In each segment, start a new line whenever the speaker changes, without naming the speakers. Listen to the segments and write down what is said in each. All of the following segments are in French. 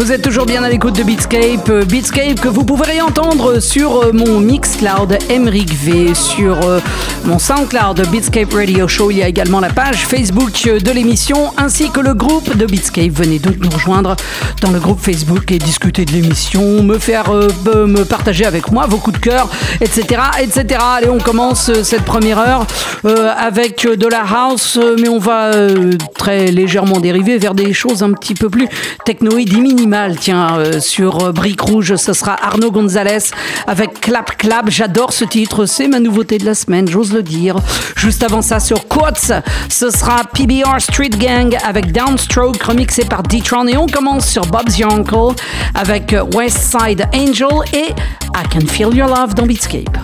Vous êtes toujours bien à l'écoute de Beatscape. Euh, Beatscape que vous pourrez réentendre sur euh, mon Mixcloud Emric V, sur euh, mon Soundcloud Beatscape Radio Show. Il y a également la page Facebook de l'émission ainsi que le groupe de Beatscape. Venez donc nous rejoindre dans le groupe Facebook et discuter de l'émission, me faire me partager avec moi vos coups de cœur, etc. etc. Allez, on commence cette première heure avec de la house, mais on va très légèrement dériver vers des choses un petit peu plus technoïdes minimes Tiens, euh, sur euh, Brique Rouge, ce sera Arnaud Gonzalez avec Clap Clap. J'adore ce titre, c'est ma nouveauté de la semaine, j'ose le dire. Juste avant ça, sur Quotes, ce sera PBR Street Gang avec Downstroke remixé par D-Tron. Et on commence sur Bob's Uncle avec West Side Angel et I Can Feel Your Love dans Beatscape.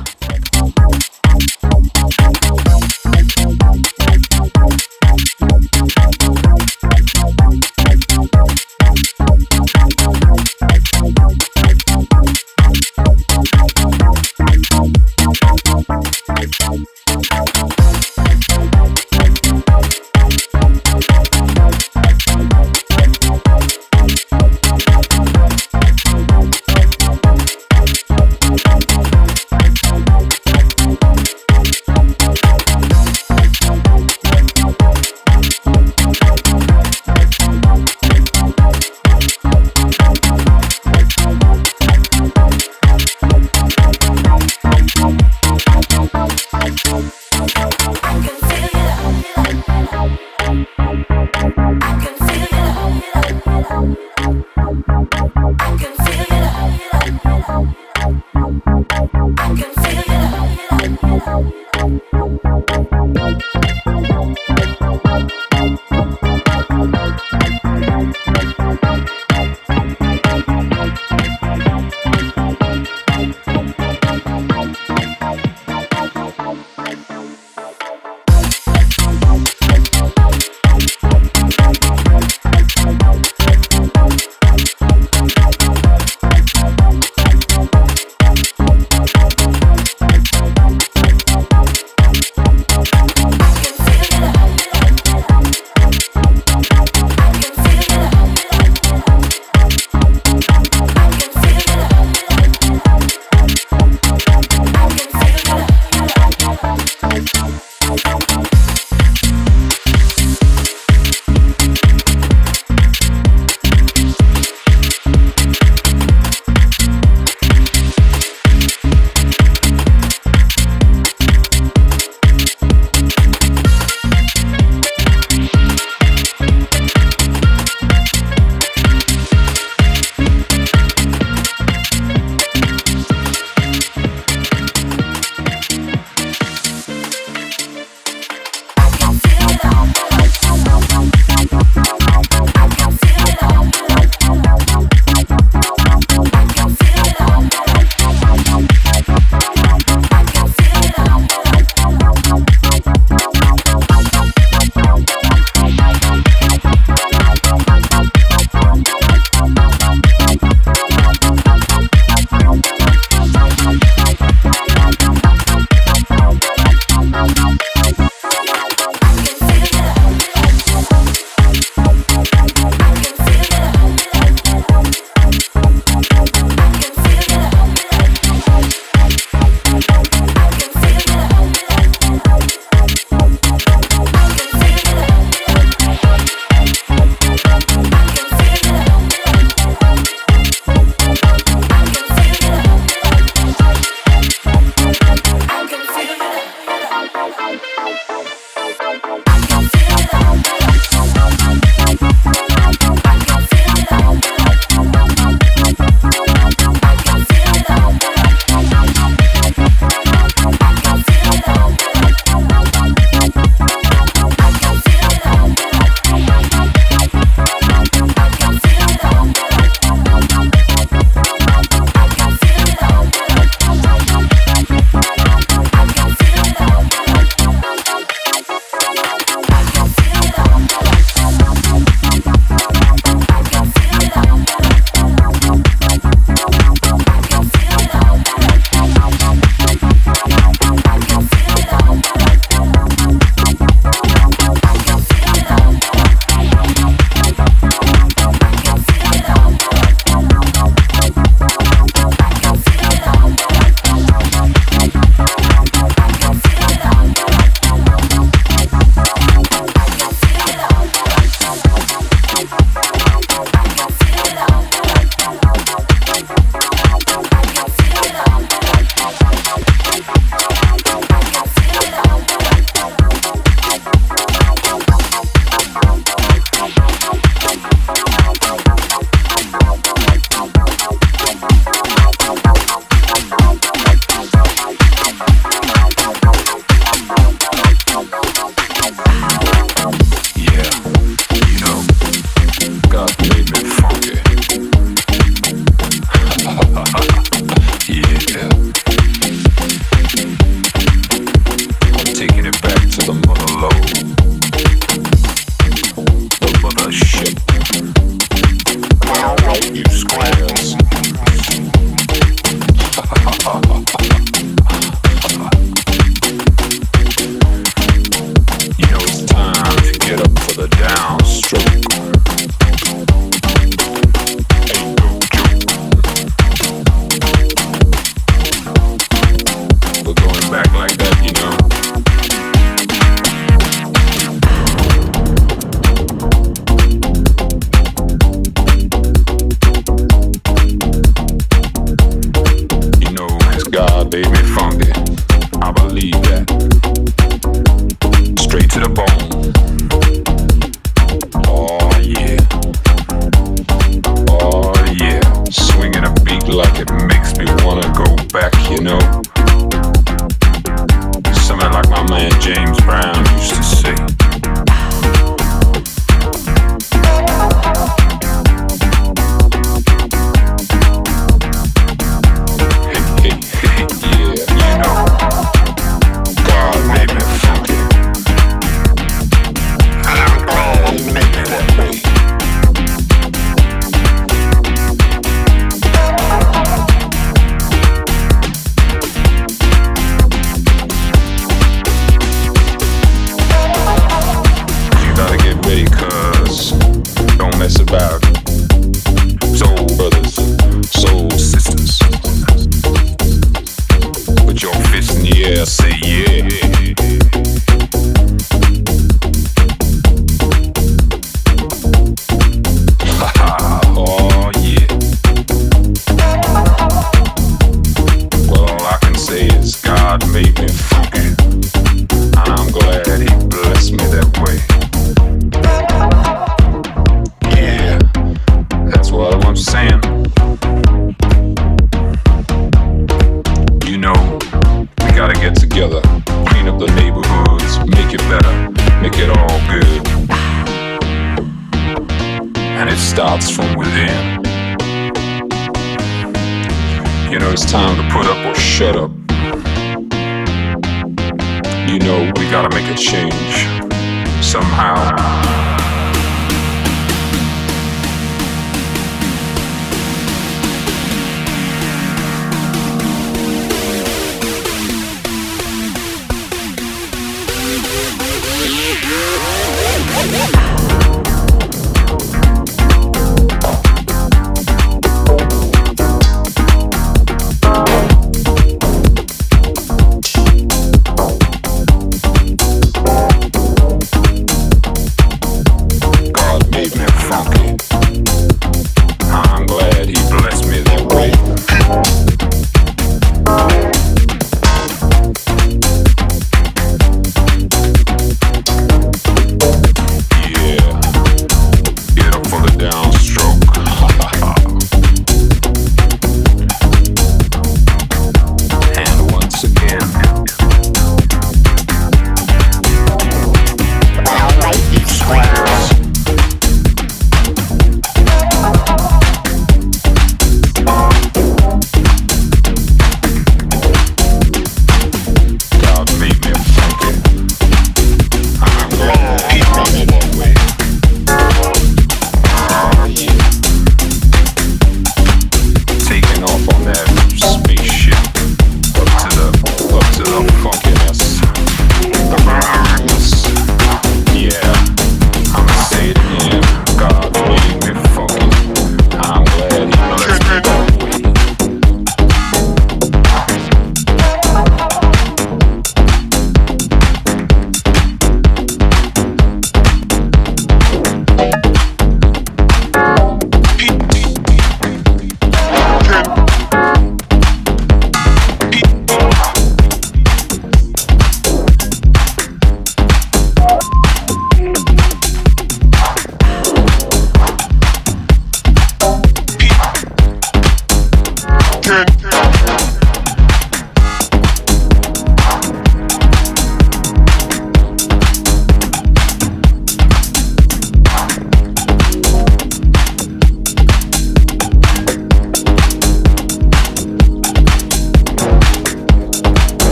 essa, yeah.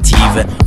créative.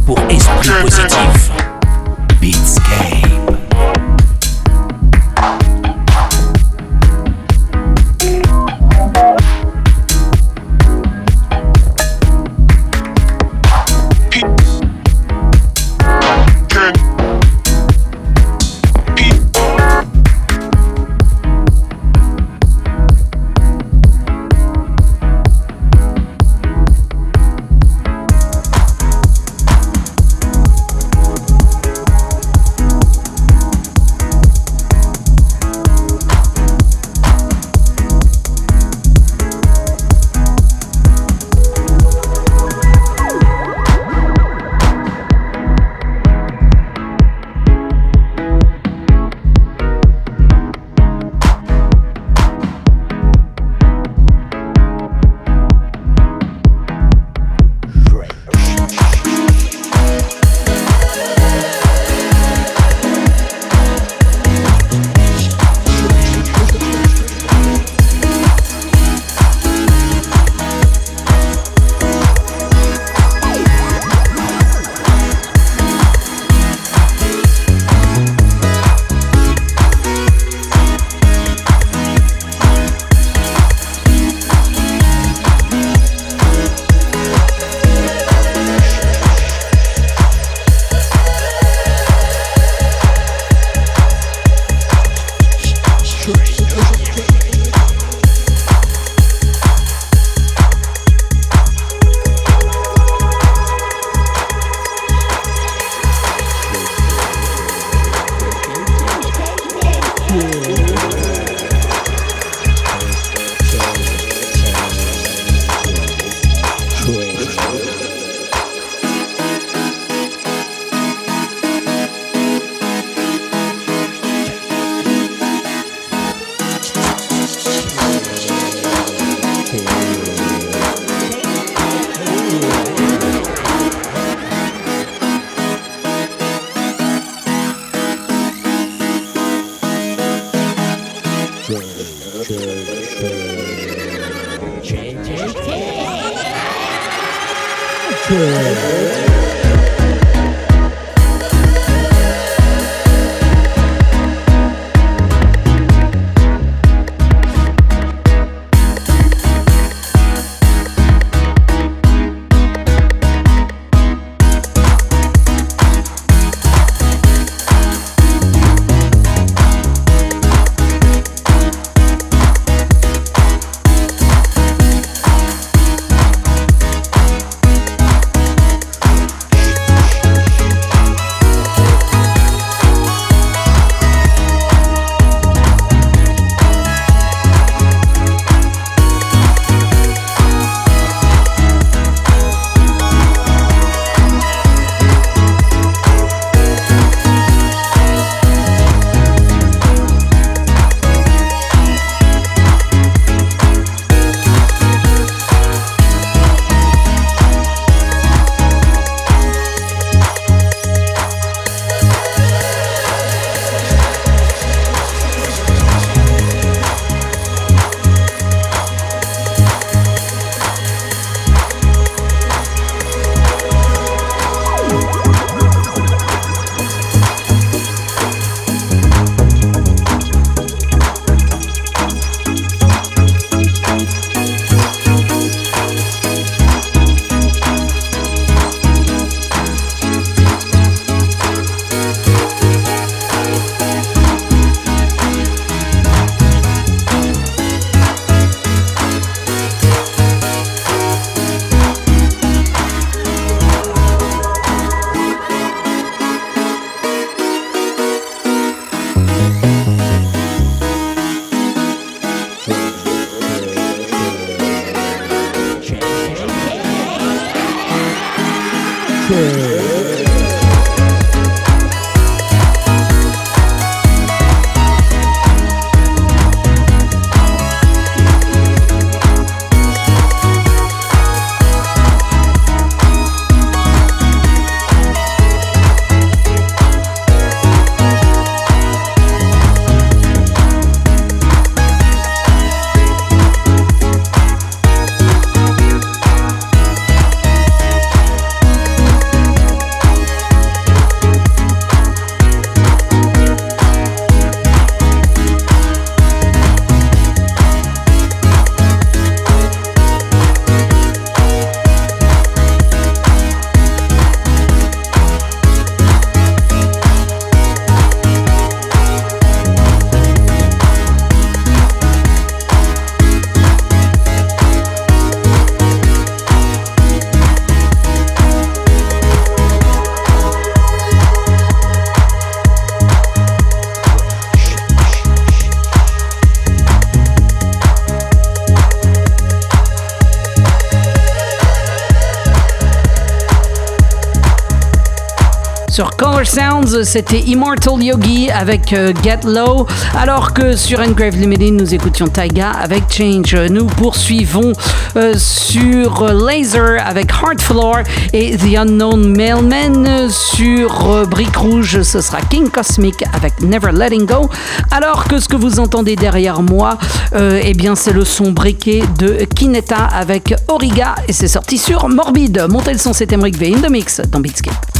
C'était Immortal Yogi avec euh, Get Low, alors que sur Engrave Limited, nous écoutions Taiga avec Change. Nous poursuivons euh, sur Laser avec Heart Floor et The Unknown Mailman. Sur euh, Brique Rouge, ce sera King Cosmic avec Never Letting Go, alors que ce que vous entendez derrière moi, eh bien, c'est le son briqué de Kineta avec Origa et c'est sorti sur Morbid. Montez le son, c'est Emmerich V in the mix dans Beatscape.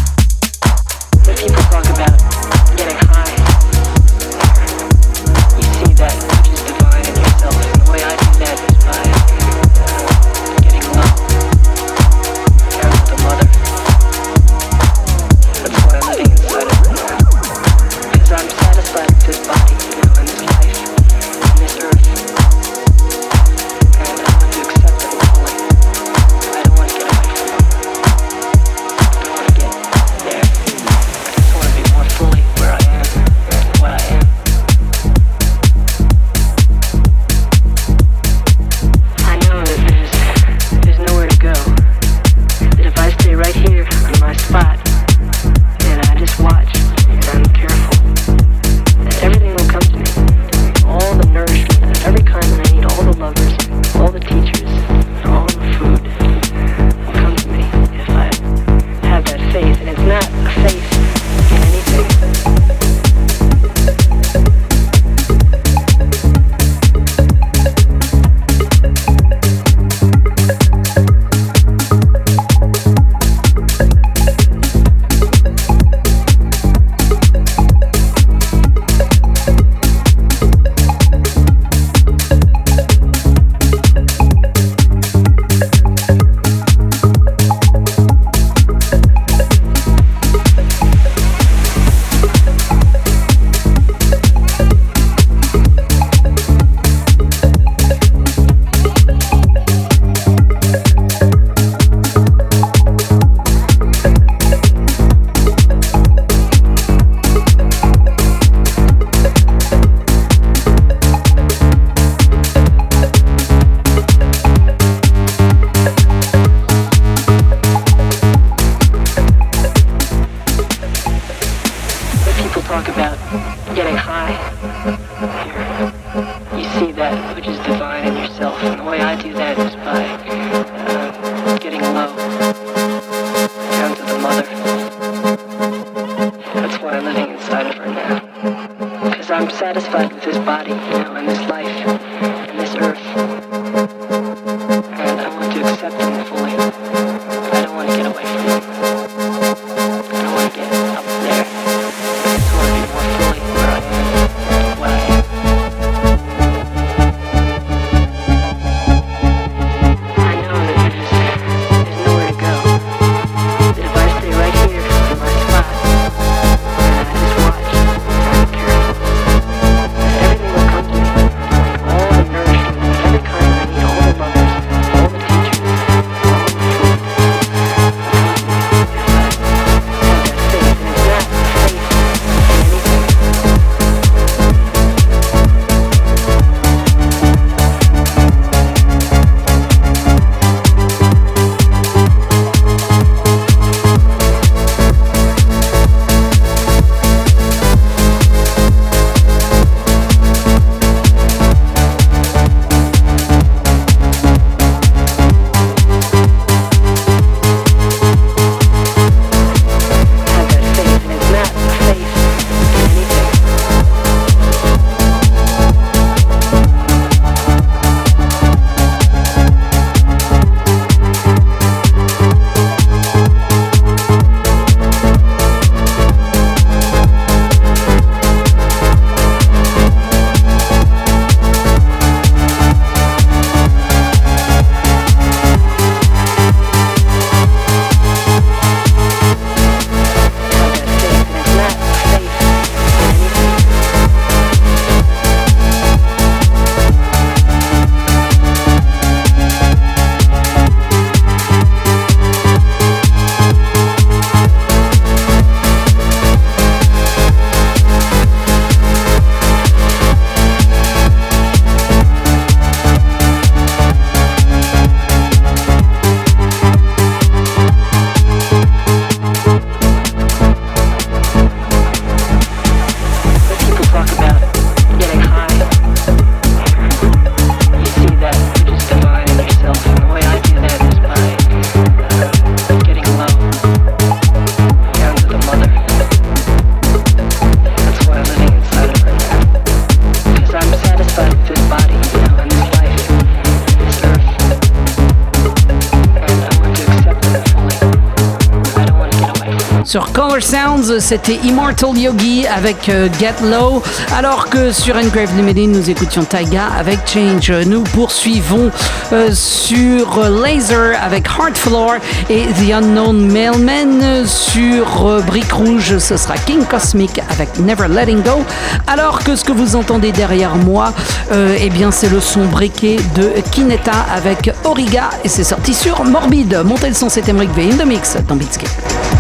Sounds, c'était Immortal Yogi avec euh, Get Low, alors que sur Engrave Limited, nous écoutions Taiga avec Change. Nous poursuivons euh, sur Laser avec Heart Floor et The Unknown Mailman. Sur euh, Brique Rouge, ce sera King Cosmic avec Never Letting Go, alors que ce que vous entendez derrière moi, eh bien c'est le son briqué de Kineta avec Origa et c'est sorti sur Morbid. Montez le son, c'est Emmerich V in the mix dans Beatscape.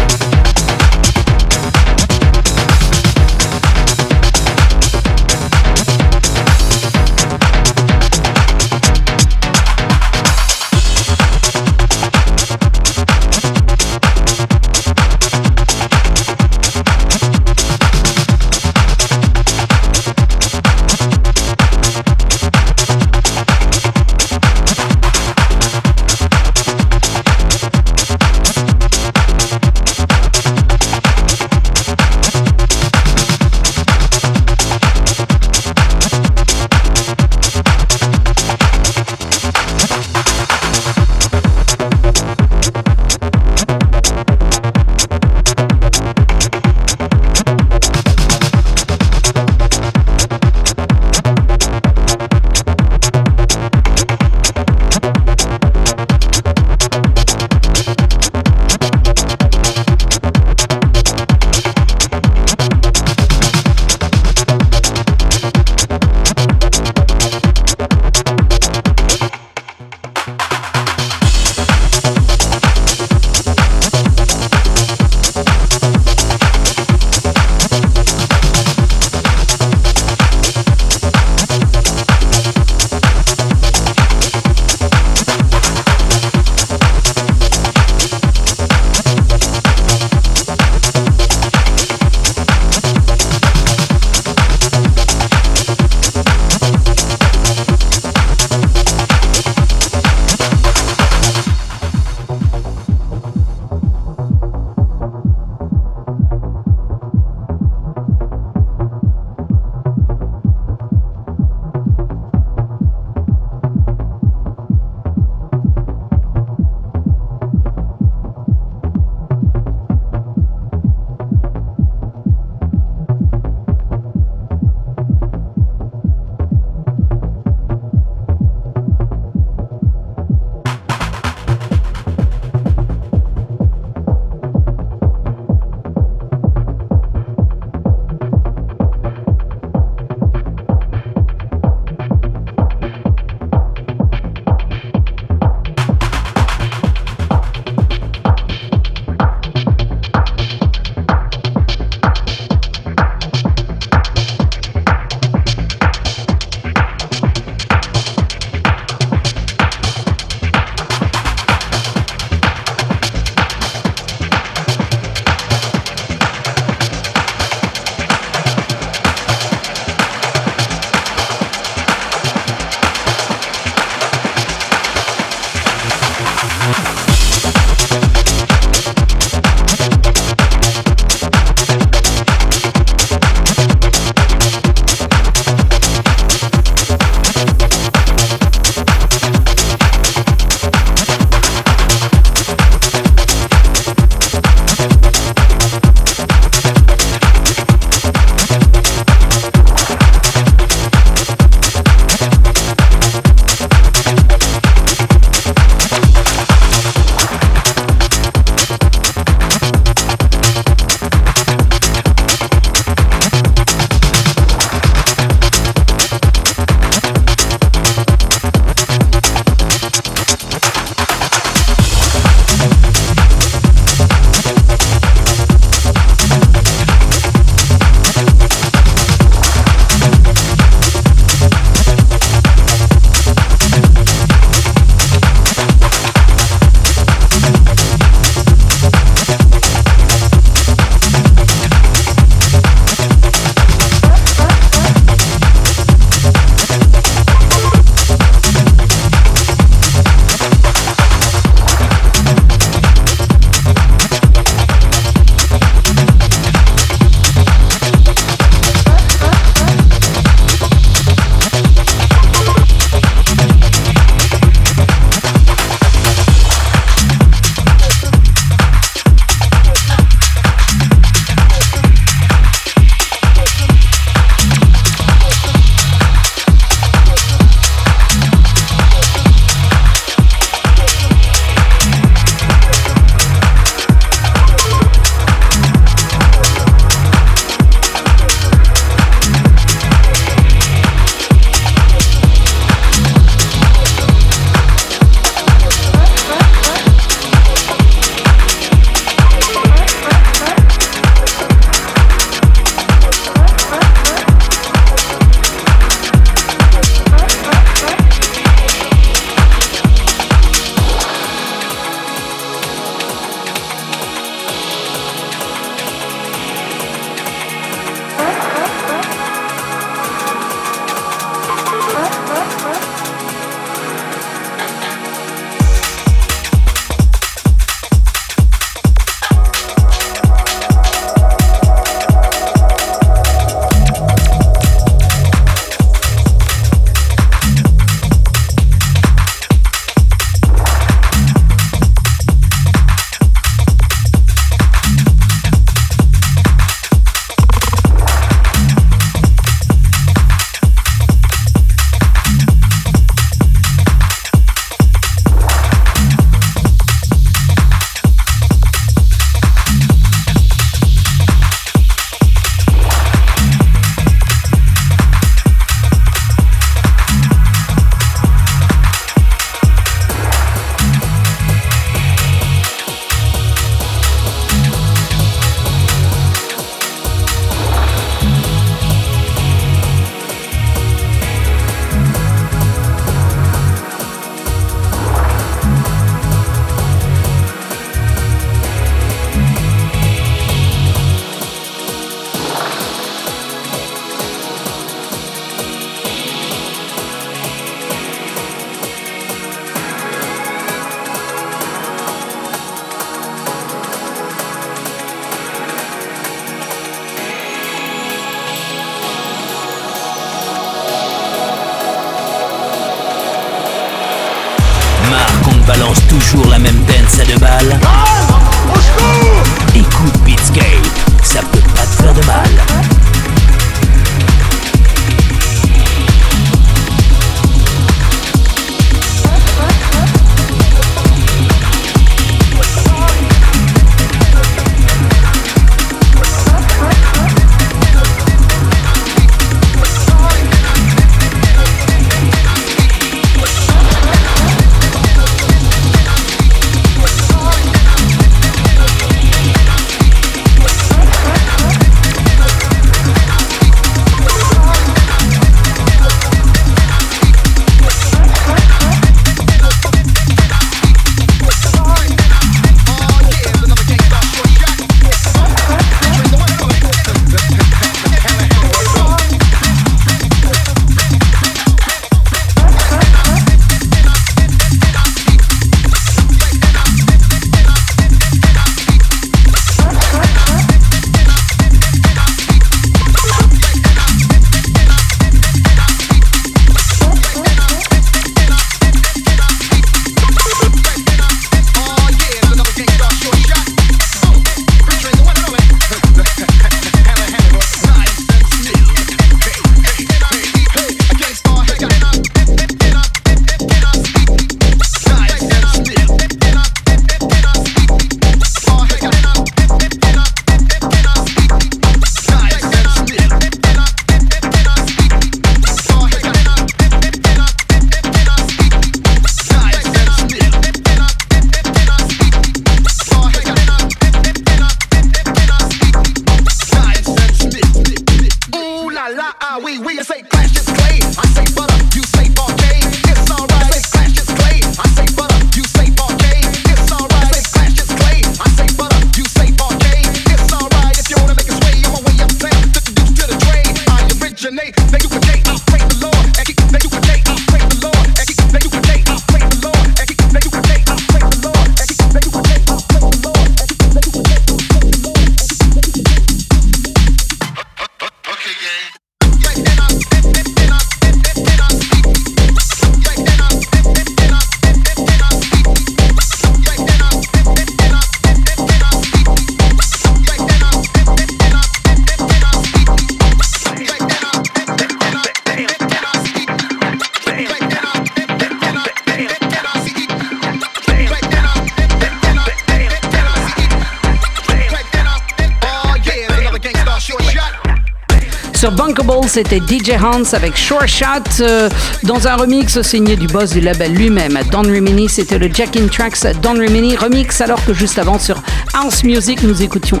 C'était DJ Hans avec Short Shot euh, dans un remix signé du boss du label lui-même. Don Rimini, c'était le Jack in Tracks Don Rimini remix, alors que juste avant sur House Music, nous écoutions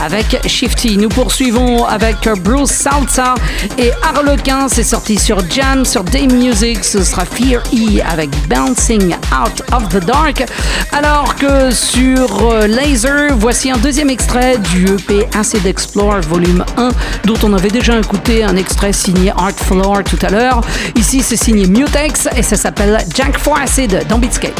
Avec Shifty. Nous poursuivons avec Bruce Salsa et Harlequin, c'est sorti sur Jam, sur Day Music, ce sera Fear E avec Bouncing Out of the Dark. Alors que sur euh, Laser, voici un deuxième extrait du EP Acid Explore volume 1 dont on avait déjà écouté un extrait signé Art Floor tout à l'heure. Ici, c'est signé Mutex et ça s'appelle Jack for Acid dans Beatscape.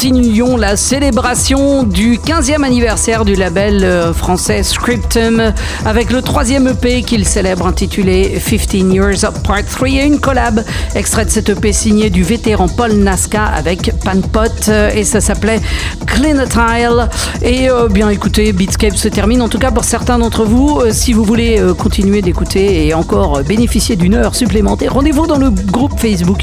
Continuions la célébration du 15e anniversaire du label euh, français Scriptum avec le troisième EP qu'il célèbre intitulé 15 Years of Part 3 et une collab extrait de cet EP signé du vétéran Paul Nasca avec Panpot euh, et ça s'appelait Cleanatile. Et euh, bien écoutez, Beatscape se termine en tout cas pour certains d'entre vous. si vous voulez continuer d'écouter et encore bénéficier d'une heure supplémentaire, rendez-vous dans le groupe Facebook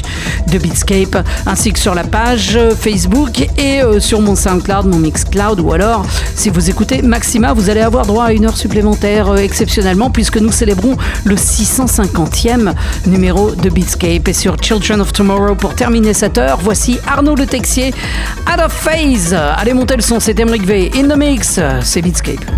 de Beatscape ainsi que sur la page Facebook et euh, sur mon SoundCloud, mon Mixcloud ou alors si vous écoutez Maxima, vous allez avoir droit à une heure supplémentaire euh, exceptionnellement puisque nous célébrons le 650e numéro de Beatscape et sur Children of Tomorrow pour terminer cette heure, voici Arnaud Le Texier, Out of Phase. Allez monter le son, c'est Emric V. In the Mix, c'est Beatscape.